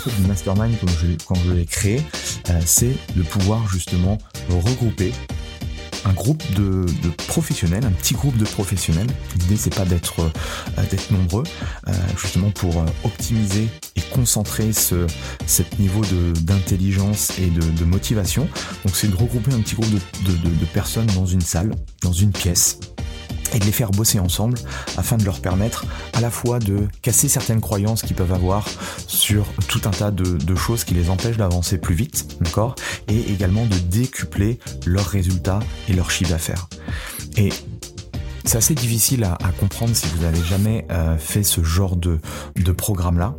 concept du mastermind, quand je l'ai créé, euh, c'est de pouvoir justement regrouper un groupe de, professionnels, un petit groupe de professionnels. L'idée c'est pas d'être euh, nombreux, euh, justement pour optimiser et concentrer ce cet niveau d'intelligence et de, motivation. Donc c'est de regrouper un petit groupe de personnes dans une salle, dans une pièce, et de les faire bosser ensemble afin de leur permettre à la fois de casser certaines croyances qu'ils peuvent avoir sur tout un tas de, choses qui les empêchent d'avancer plus vite, d'accord? Et également de décupler leurs résultats et leur chiffre d'affaires. Et c'est assez difficile à, comprendre si vous n'avez jamais euh, fait ce genre de, de programme-là,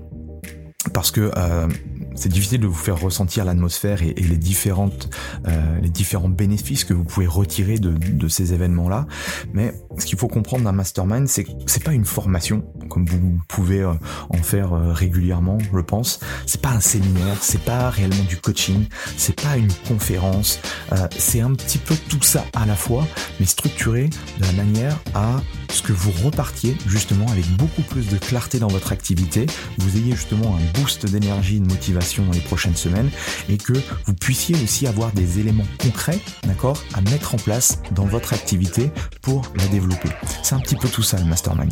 parce que euh, c'est difficile de vous faire ressentir l'atmosphère et, les différentes euh, les différents bénéfices que vous pouvez retirer de, de ces événements là mais ce qu'il faut comprendre d'un mastermind c'est que c'est pas une formation comme vous pouvez euh, en faire euh, régulièrement je pense. C'est pas un séminaire c'est pas réellement du coaching c'est pas une conférence euh, c'est un petit peu tout ça à la fois mais structuré de la manière à ce que vous repartiez justement avec beaucoup plus de clarté dans votre activité vous ayez justement un boost d'énergie de motivation dans les prochaines semaines et que vous puissiez aussi avoir des éléments concrets, d'accord, à mettre en place dans votre activité pour la développer. C'est un petit peu tout ça le mastermind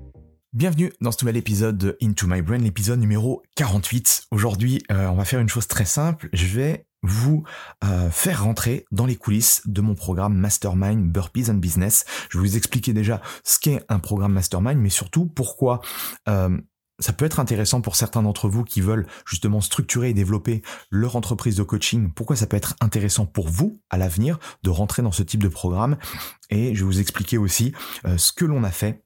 Bienvenue dans ce nouvel épisode de Into My Brain, l'épisode numéro 48. Aujourd'hui, euh, on va faire une chose très simple. Je vais vous euh, faire rentrer dans les coulisses de mon programme Mastermind Burpees and Business. Je vais vous expliquer déjà ce qu'est un programme Mastermind, mais surtout pourquoi euh, ça peut être intéressant pour certains d'entre vous qui veulent justement structurer et développer leur entreprise de coaching. Pourquoi ça peut être intéressant pour vous à l'avenir de rentrer dans ce type de programme. Et je vais vous expliquer aussi ce que l'on a fait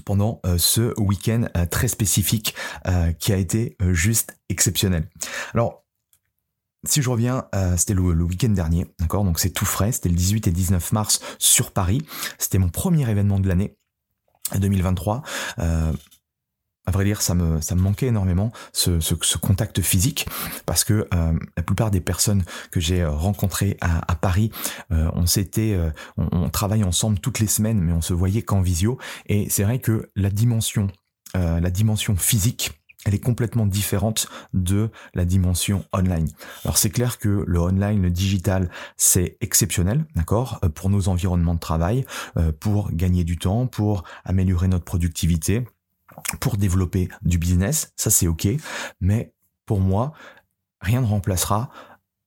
pendant euh, ce week-end euh, très spécifique euh, qui a été juste exceptionnel. Alors, si je reviens, c'était le, week-end dernier, d'accord? Donc c'est tout frais, c'était le 18 et 19 mars sur Paris. C'était mon premier événement de l'année 2023 à vrai dire, ça me, ça me manquait énormément, ce, ce, contact physique, parce que euh, la plupart des personnes que j'ai euh, rencontrées à, Paris, euh, on s'était, on, travaille ensemble toutes les semaines, mais on se voyait qu'en visio, et c'est vrai que la dimension, la dimension physique, elle est complètement différente de la dimension online. Alors c'est clair que le online, le digital, c'est exceptionnel, d'accord, pour nos environnements de travail, pour gagner du temps, pour améliorer notre productivité pour développer du business, ça c'est ok, mais pour moi, rien ne remplacera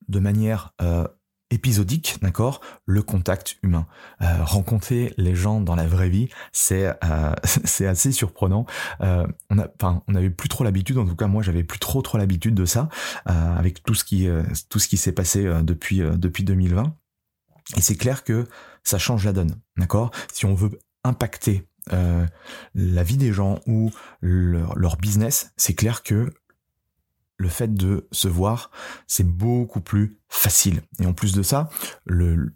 de manière euh, épisodique, d'accord, le contact humain. Euh, rencontrer les gens dans la vraie vie, c'est euh, c'est assez surprenant. on a, enfin, on n'avait plus trop l'habitude, en tout cas moi j'avais plus trop trop l'habitude de ça, avec tout ce qui tout ce qui s'est passé depuis depuis 2020. Et c'est clair que ça change la donne, d'accord? Si on veut impacter euh, la vie des gens ou leur, business, c'est clair que le fait de se voir, c'est beaucoup plus facile. Et en plus de ça, le,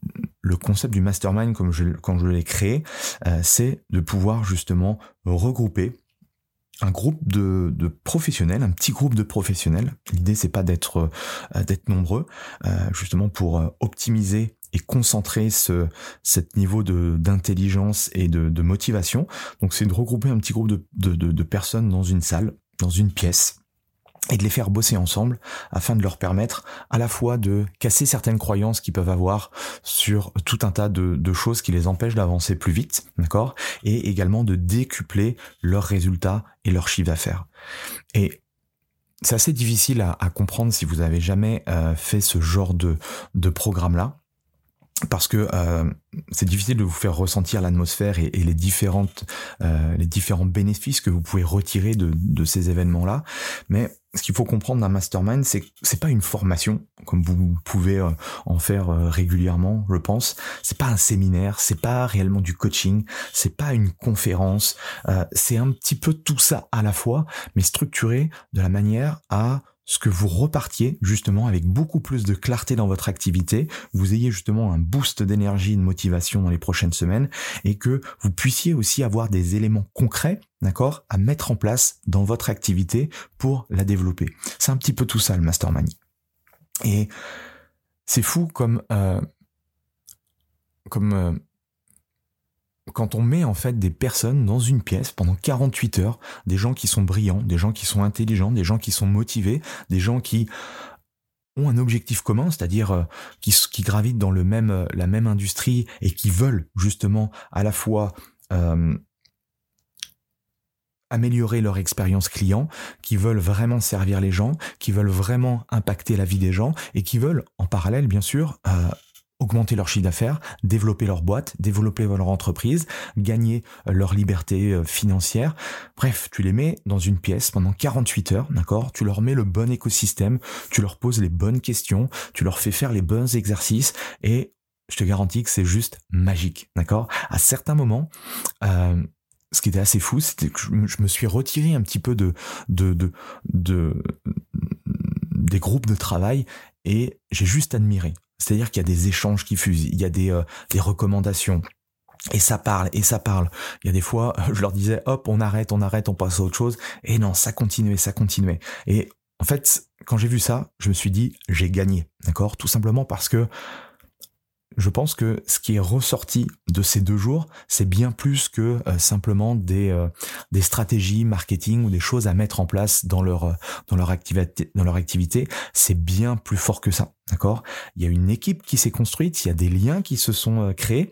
concept du mastermind, comme je, quand je l'ai créé, euh, c'est de pouvoir justement regrouper un groupe de, professionnels, un petit groupe de professionnels. L'idée c'est pas d'être euh, d'être nombreux, justement pour optimiser et concentrer ce cet niveau de d'intelligence et de, de, motivation. Donc c'est de regrouper un petit groupe de, de, de, personnes dans une salle, dans une pièce et de les faire bosser ensemble afin de leur permettre à la fois de casser certaines croyances qu'ils peuvent avoir sur tout un tas de, de choses qui les empêchent d'avancer plus vite, d'accord, et également de décupler leurs résultats et leur chiffre d'affaires. Et c'est assez difficile à, comprendre si vous avez jamais fait ce genre de, de programme-là parce que euh, c'est difficile de vous faire ressentir l'atmosphère et, les différentes euh, les différents bénéfices que vous pouvez retirer de, de ces événements là mais ce qu'il faut comprendre d'un mastermind c'est c'est pas une formation comme vous pouvez euh, en faire régulièrement je pense. C'est pas un séminaire c'est pas réellement du coaching c'est pas une conférence. C'est un petit peu tout ça à la fois mais structuré de la manière à ce que vous repartiez justement avec beaucoup plus de clarté dans votre activité, vous ayez justement un boost d'énergie de motivation dans les prochaines semaines et que vous puissiez aussi avoir des éléments concrets, d'accord, à mettre en place dans votre activité pour la développer. C'est un petit peu tout ça le mastermind. Et c'est fou comme euh, comme euh, quand on met en fait des personnes dans une pièce pendant 48 heures, des gens qui sont brillants, des gens qui sont intelligents, des gens qui sont motivés, des gens qui ont un objectif commun, c'est-à-dire euh, qui, gravitent dans le même, euh, la même industrie et qui veulent justement à la fois euh, améliorer leur expérience client, qui veulent vraiment servir les gens, qui veulent vraiment impacter la vie des gens et qui veulent en parallèle bien sûr augmenter leur chiffre d'affaires, développer leur boîte, développer leur entreprise, gagner euh, leur liberté euh, financière. Bref, tu les mets dans une pièce pendant 48 heures, d'accord? Tu leur mets le bon écosystème, tu leur poses les bonnes questions, tu leur fais faire les bons exercices et je te garantis que c'est juste magique, d'accord? À certains moments, euh, ce qui était assez fou, c'était que je me suis retiré un petit peu de, de, de, de des groupes de travail et j'ai juste admiré. C'est-à-dire qu'il y a des échanges qui fusent, il y a des, euh, des recommandations. Et ça parle, et ça parle. Il y a des fois, je leur disais, hop, on arrête, on arrête, on passe à autre chose. Et non, ça continuait, ça continuait. Et en fait, quand j'ai vu ça, je me suis dit, j'ai gagné. D'accord? Tout simplement parce que je pense que ce qui est ressorti de ces deux jours, c'est bien plus que euh, simplement des, euh, des stratégies marketing ou des choses à mettre en place dans leur, euh, activité. Dans leur activité, c'est bien plus fort que ça. D'accord? Il y a une équipe qui s'est construite, il y a des liens qui se sont créés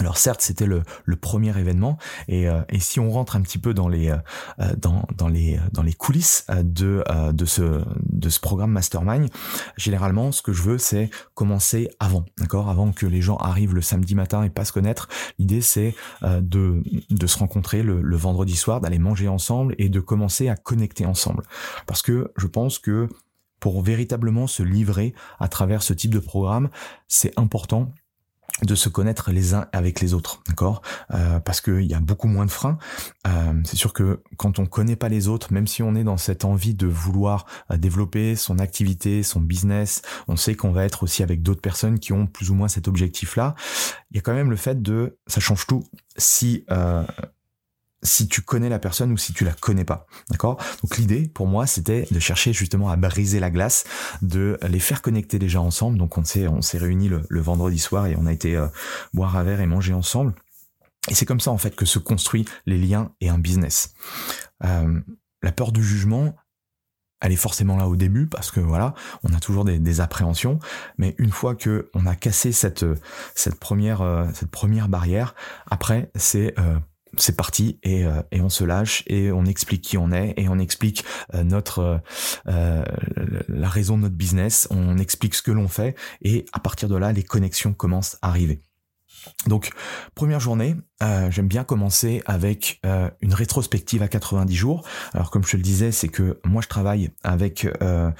alors certes, c'était le, le, premier événement, et, euh, et, si on rentre un petit peu dans les euh, dans, dans les dans les coulisses euh, de de ce de ce programme Mastermind, généralement, ce que je veux, c'est commencer avant, d'accord, avant que les gens arrivent le samedi matin et pas se connaître. L'idée, c'est de de se rencontrer le, le vendredi soir, d'aller manger ensemble et de commencer à connecter ensemble, parce que je pense que pour véritablement se livrer à travers ce type de programme, c'est important de se connaître les uns avec les autres, d'accord? Euh, Parce qu'il y a beaucoup moins de freins. Euh, c'est sûr que quand on connaît pas les autres, même si on est dans cette envie de vouloir euh, développer son activité, son business, on sait qu'on va être aussi avec d'autres personnes qui ont plus ou moins cet objectif-là. Il y a quand même le fait de, ça change tout. Si si tu connais la personne ou si tu la connais pas. D'accord? Donc l'idée pour moi c'était de chercher justement à briser la glace, de les faire connecter déjà ensemble. Donc on s'est on s'est réunis le, vendredi soir et on a été euh, boire un verre et manger ensemble. Et c'est comme ça en fait que se construit les liens et un business. Euh, la peur du jugement, elle est forcément là au début parce que voilà, on a toujours des, des appréhensions, mais une fois que on a cassé cette cette première euh, cette première barrière, après c'est c'est parti et, euh, et, on se lâche et on explique qui on est et on explique euh, notre euh, la raison de notre business, on explique ce que l'on fait et à partir de là les connexions commencent à arriver. Donc, première journée, euh, j'aime bien commencer avec euh, une rétrospective à 90 jours. Alors, comme je te le disais, c'est que moi, je travaille avec euh,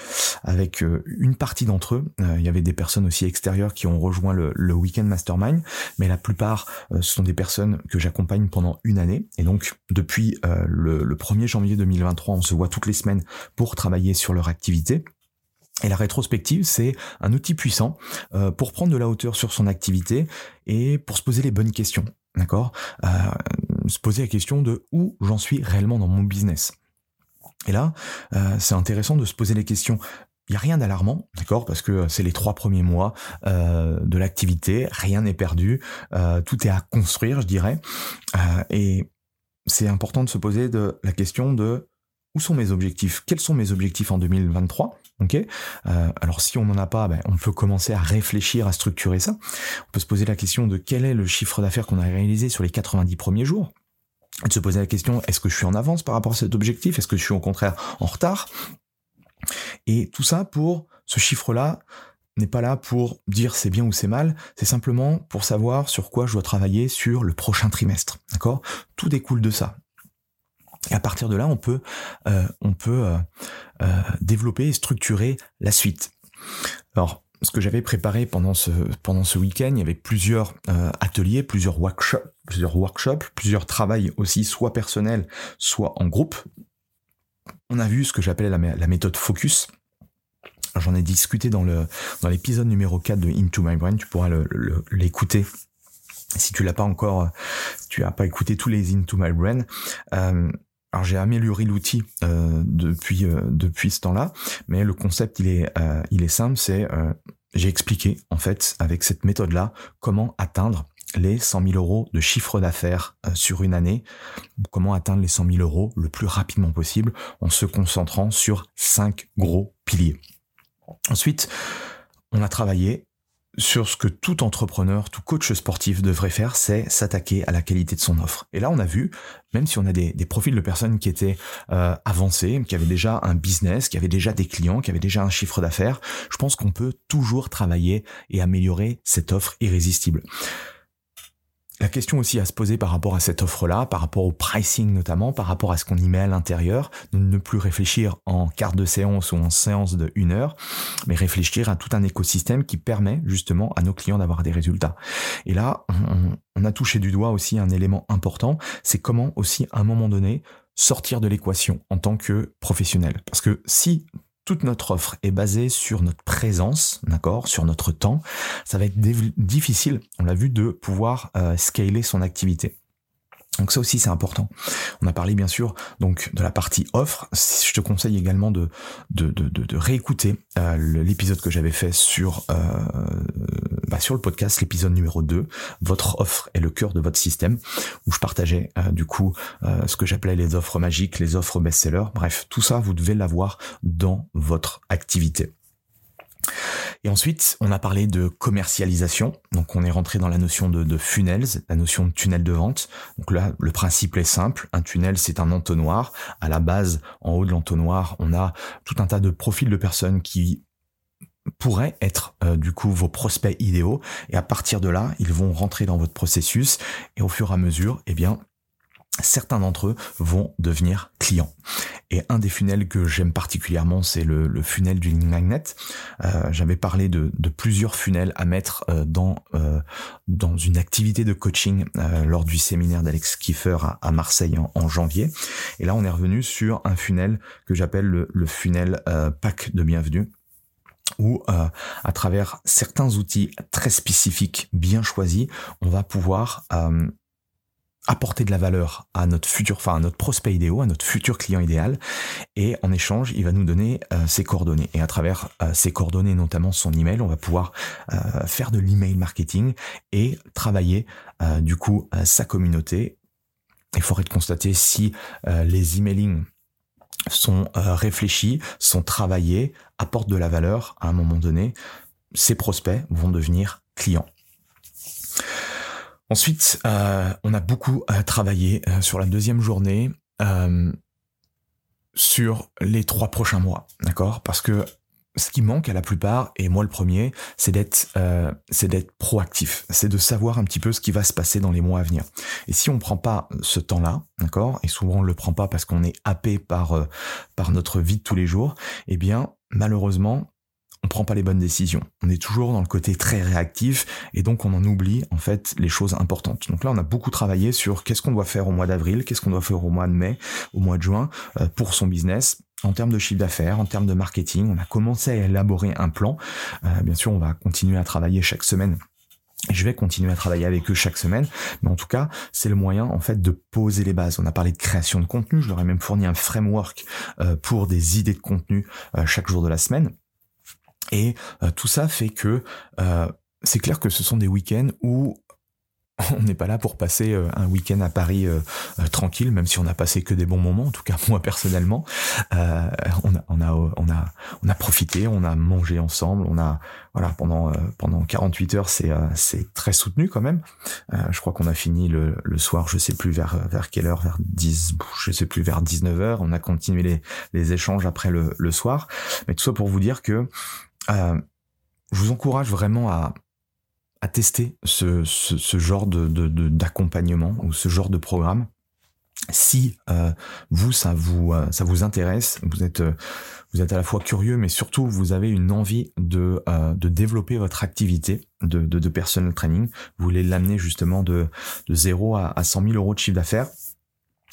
avec une partie d'entre eux. il y avait des personnes aussi extérieures qui ont rejoint le, le Weekend Mastermind, mais la plupart ce sont des personnes que j'accompagne pendant une année. Et donc, depuis le, le 1er janvier 2023, on se voit toutes les semaines pour travailler sur leur activité. Et la rétrospective, c'est un outil puissant euh, pour prendre de la hauteur sur son activité et pour se poser les bonnes questions. D'accord? Euh, Se poser la question de où j'en suis réellement dans mon business. Et là, euh, c'est intéressant de se poser les questions. Il n'y a rien d'alarmant, d'accord? Parce que c'est les trois premiers mois de l'activité, rien n'est perdu, tout est à construire, je dirais. et c'est important de se poser la question de sont mes objectifs? Quels sont mes objectifs en 2023 Ok. Euh, alors si on n'en a pas, ben, on peut commencer à réfléchir à structurer ça. On peut se poser la question de quel est le chiffre d'affaires qu'on a réalisé sur les 90 premiers jours. De se poser la question est-ce que je suis en avance par rapport à cet objectif? Est-ce que je suis au contraire en retard? Et tout ça pour ce chiffre-là n'est pas là pour dire c'est bien ou c'est mal, c'est simplement pour savoir sur quoi je dois travailler sur le prochain trimestre. D'accord? Tout découle de ça. Et à partir de là, on peut, euh, on peut euh, euh, développer et structurer la suite. Alors, ce que j'avais préparé pendant ce, pendant ce week-end, il y avait plusieurs ateliers, plusieurs workshops, plusieurs workshops, plusieurs travails aussi, soit personnels, soit en groupe. On a vu ce que j'appelais la, méthode focus. J'en ai discuté dans le dans l'épisode numéro 4 de Into My Brain, tu pourras l'écouter. Si tu l'as pas encore, tu as pas écouté tous les Into My Brain. Euh, alors j'ai amélioré l'outil euh, depuis euh, depuis ce temps-là, mais le concept il est euh, il est simple, c'est j'ai expliqué en fait avec cette méthode-là comment atteindre les 100 000 euros de chiffre d'affaires sur une année, comment atteindre les 100 000 euros le plus rapidement possible en se concentrant sur cinq gros piliers. Ensuite, on a travaillé sur ce que tout entrepreneur, tout coach sportif devrait faire, c'est s'attaquer à la qualité de son offre. Et là, on a vu, même si on a des, profils de personnes qui étaient euh, avancés, qui avaient déjà un business, qui avaient déjà des clients, qui avaient déjà un chiffre d'affaires, je pense qu'on peut toujours travailler et améliorer cette offre irrésistible. La question aussi à se poser par rapport à cette offre-là, par rapport au pricing notamment, par rapport à ce qu'on y met à l'intérieur, ne plus réfléchir en quart de séance ou en séance de une heure, mais réfléchir à tout un écosystème qui permet justement à nos clients d'avoir des résultats. Et là, on, on a touché du doigt aussi un élément important, c'est comment aussi à un moment donné sortir de l'équation en tant que professionnel. Parce que si toute notre offre est basée sur notre présence, d'accord, sur notre temps, ça va être difficile, on l'a vu, de pouvoir euh, scaler son activité. Donc ça aussi c'est important. On a parlé bien sûr donc de la partie offre. Je te conseille également de de, de, de, réécouter euh, l'épisode que j'avais fait sur euh, bah, sur le podcast, l'épisode numéro 2, votre offre est le cœur de votre système, où je partageais euh, du coup ce que j'appelais les offres magiques, les offres best-sellers. Bref, tout ça vous devez l'avoir dans votre activité. Et ensuite, on a parlé de commercialisation. Donc, on est rentré dans la notion de, de funnels, la notion de tunnel de vente. Donc là, le principe est simple. Un tunnel, c'est un entonnoir. À la base, en haut de l'entonnoir, on a tout un tas de profils de personnes qui pourraient être euh, du coup vos prospects idéaux et à partir de là ils vont rentrer dans votre processus et au fur et à mesure eh bien certains d'entre eux vont devenir clients. Et un des funnels que j'aime particulièrement, c'est le, le, funnel du Lean Magnet. Euh, J'avais parlé de, de, plusieurs funnels à mettre euh, dans euh, dans une activité de coaching euh, lors du séminaire d'Alex Kiefer à, Marseille en, janvier. Et là, on est revenu sur un funnel que j'appelle le, le, funnel euh, pack de bienvenue où à travers certains outils très spécifiques, bien choisis, on va pouvoir apporter de la valeur à notre futur, enfin à notre prospect idéal, à notre futur client idéal, et en échange, il va nous donner euh, ses coordonnées. Et à travers euh, ses coordonnées, notamment son email, on va pouvoir euh, faire de l'email marketing et travailler du coup sa communauté. Il faudrait constater si les emailing sont réfléchis, sont travaillés, apportent de la valeur à un moment donné, ces prospects vont devenir clients. Ensuite, euh, on a beaucoup euh, travaillé euh, sur la deuxième journée sur les trois prochains mois, d'accord? Parce que ce qui manque à la plupart, et moi le premier, c'est d'être, c'est d'être proactif, c'est de savoir un petit peu ce qui va se passer dans les mois à venir. Et si on prend pas ce temps-là, d'accord? Et souvent on le prend pas parce qu'on est happé par par notre vie de tous les jours. Eh bien, malheureusement, on prend pas les bonnes décisions. On est toujours dans le côté très réactif et donc on en oublie en fait les choses importantes. Donc là, on a beaucoup travaillé sur qu'est-ce qu'on doit faire au mois d'avril, qu'est-ce qu'on doit faire au mois de mai, au mois de juin euh, pour son business en termes de chiffre d'affaires, en termes de marketing. On a commencé à élaborer un plan. Euh, bien sûr, on va continuer à travailler chaque semaine je vais continuer à travailler avec eux chaque semaine, mais en tout cas, c'est le moyen en fait de poser les bases. On a parlé de création de contenu, je leur ai même fourni un framework euh, pour des idées de contenu chaque jour de la semaine. Et euh, tout ça fait que euh, c'est clair que ce sont des week-ends où on n'est pas là pour passer euh, un week-end à Paris euh, euh, tranquille, même si on a passé que des bons moments. En tout cas, moi personnellement, euh, on, a, on a, on a, on a profité, on a mangé ensemble, on a, voilà, pendant pendant 48 heures, c'est c'est très soutenu quand même. je crois qu'on a fini le, le soir, je sais plus vers vers quelle heure, vers 10, je sais plus vers 19 heures. On a continué les les échanges après le le soir, mais tout ça pour vous dire que je vous encourage vraiment à à tester ce, ce, genre de, d'accompagnement ou ce genre de programme. Si euh, vous ça vous euh, ça vous intéresse, vous êtes euh, vous êtes à la fois curieux, mais surtout vous avez une envie de de développer votre activité de, de, de personal training, vous voulez l'amener justement de de 0 à, à 100 000 euros de chiffre d'affaires,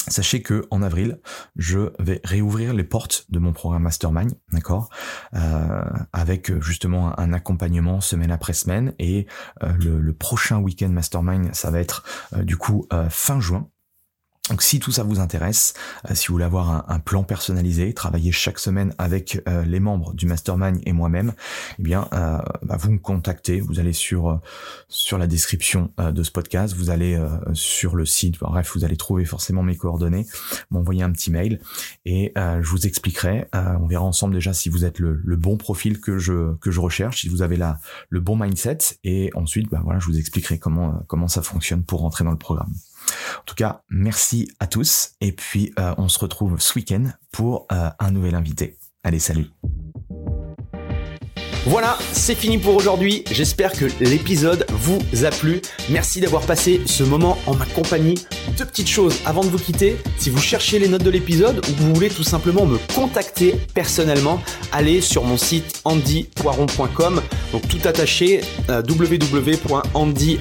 Sachez que en avril, je vais réouvrir les portes de mon programme Mastermind, d'accord, euh, avec justement un accompagnement semaine après semaine. Et euh, le, prochain week-end Mastermind, ça va être euh, du coup fin juin. Donc si tout ça vous intéresse, euh, si vous voulez avoir un, plan personnalisé, travailler chaque semaine avec euh, les membres du mastermind et moi-même, eh bien euh, bah, vous me contactez, vous allez sur sur la description de ce podcast, vous allez sur le site, bref, vous allez trouver forcément mes coordonnées, m'envoyer un petit mail et je vous expliquerai, on verra ensemble déjà si vous êtes le, bon profil que je que je recherche, si vous avez la le bon mindset. Et ensuite bah voilà, je vous expliquerai comment comment ça fonctionne pour rentrer dans le programme. En tout cas, merci à tous et puis euh, on se retrouve ce week-end pour euh, un nouvel invité. Allez, salut voilà, c'est fini pour aujourd'hui. J'espère que l'épisode vous a plu. Merci d'avoir passé ce moment en ma compagnie. Deux petites choses avant de vous quitter. Si vous cherchez les notes de l'épisode ou vous voulez tout simplement me contacter personnellement, allez sur mon site andypoiron.com. Donc tout attaché euh, www.andypoiron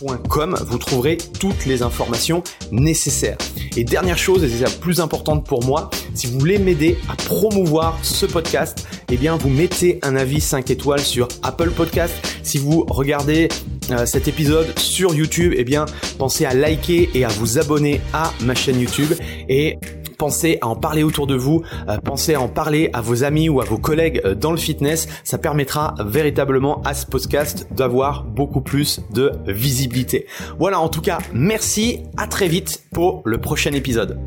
vous trouverez toutes les informations nécessaires. Et dernière chose, et c'est la plus importante pour moi, si vous voulez m'aider à promouvoir ce podcast, eh bien vous mettez un avis 5 étoiles sur Apple Podcast. Si vous regardez euh, cet épisode sur YouTube, eh bien pensez à liker et à vous abonner à ma chaîne YouTube et pensez à en parler autour de vous, euh, pensez à en parler à vos amis ou à vos collègues euh, dans le fitness. Ça permettra véritablement à ce podcast d'avoir beaucoup plus de visibilité. Voilà, en tout cas, merci, à très vite pour le prochain épisode.